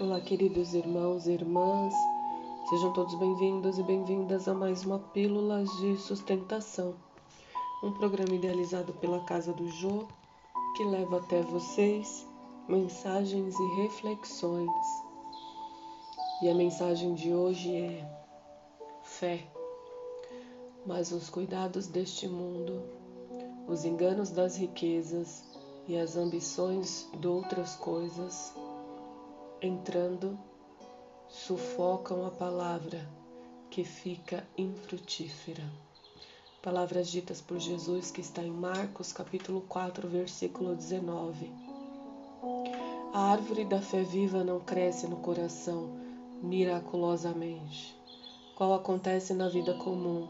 Olá, queridos irmãos e irmãs, sejam todos bem-vindos e bem-vindas a mais uma Pílulas de Sustentação, um programa idealizado pela Casa do Jô que leva até vocês mensagens e reflexões. E a mensagem de hoje é fé, mas os cuidados deste mundo, os enganos das riquezas e as ambições de outras coisas entrando, sufocam a palavra que fica infrutífera. Palavras ditas por Jesus que está em Marcos capítulo 4, versículo 19. A árvore da fé viva não cresce no coração miraculosamente, qual acontece na vida comum.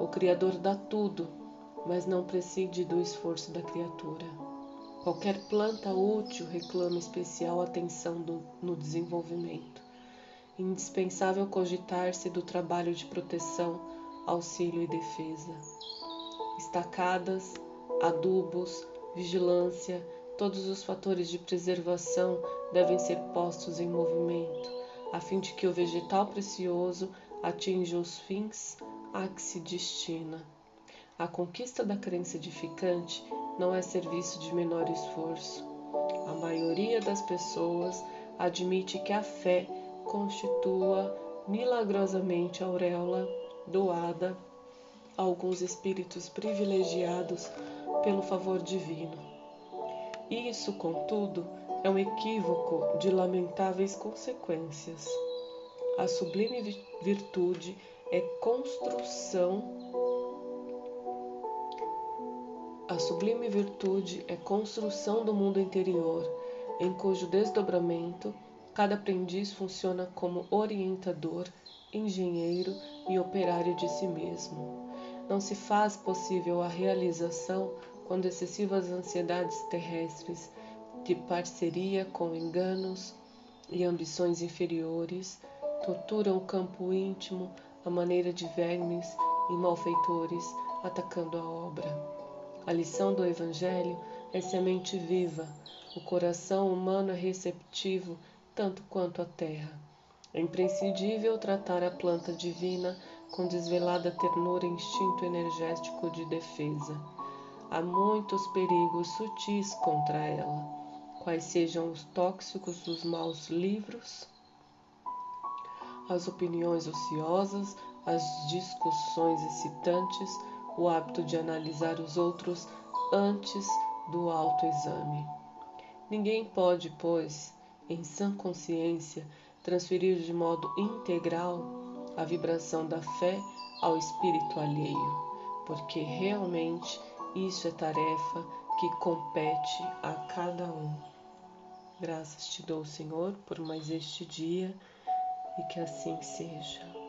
O Criador dá tudo, mas não prescinde do esforço da criatura. Qualquer planta útil reclama especial atenção do, no desenvolvimento. Indispensável cogitar-se do trabalho de proteção, auxílio e defesa. Estacadas, adubos, vigilância, todos os fatores de preservação devem ser postos em movimento, a fim de que o vegetal precioso atinja os fins a que se destina. A conquista da crença edificante não é serviço de menor esforço. A maioria das pessoas admite que a fé constitua milagrosamente a auréola doada a alguns espíritos privilegiados pelo favor divino. Isso, contudo, é um equívoco de lamentáveis consequências. A sublime virtude é construção A sublime virtude é construção do mundo interior, em cujo desdobramento cada aprendiz funciona como orientador, engenheiro e operário de si mesmo. Não se faz possível a realização quando excessivas ansiedades terrestres de parceria com enganos e ambições inferiores torturam o campo íntimo à maneira de vermes e malfeitores atacando a obra. A lição do Evangelho é semente viva. O coração humano é receptivo tanto quanto a terra. É imprescindível tratar a planta divina com desvelada ternura e instinto energético de defesa. Há muitos perigos sutis contra ela, quais sejam os tóxicos dos maus livros, as opiniões ociosas, as discussões excitantes, o hábito de analisar os outros antes do autoexame. Ninguém pode, pois, em sã consciência, transferir de modo integral a vibração da fé ao espírito alheio, porque realmente isso é tarefa que compete a cada um. Graças te dou, Senhor, por mais este dia e que assim seja.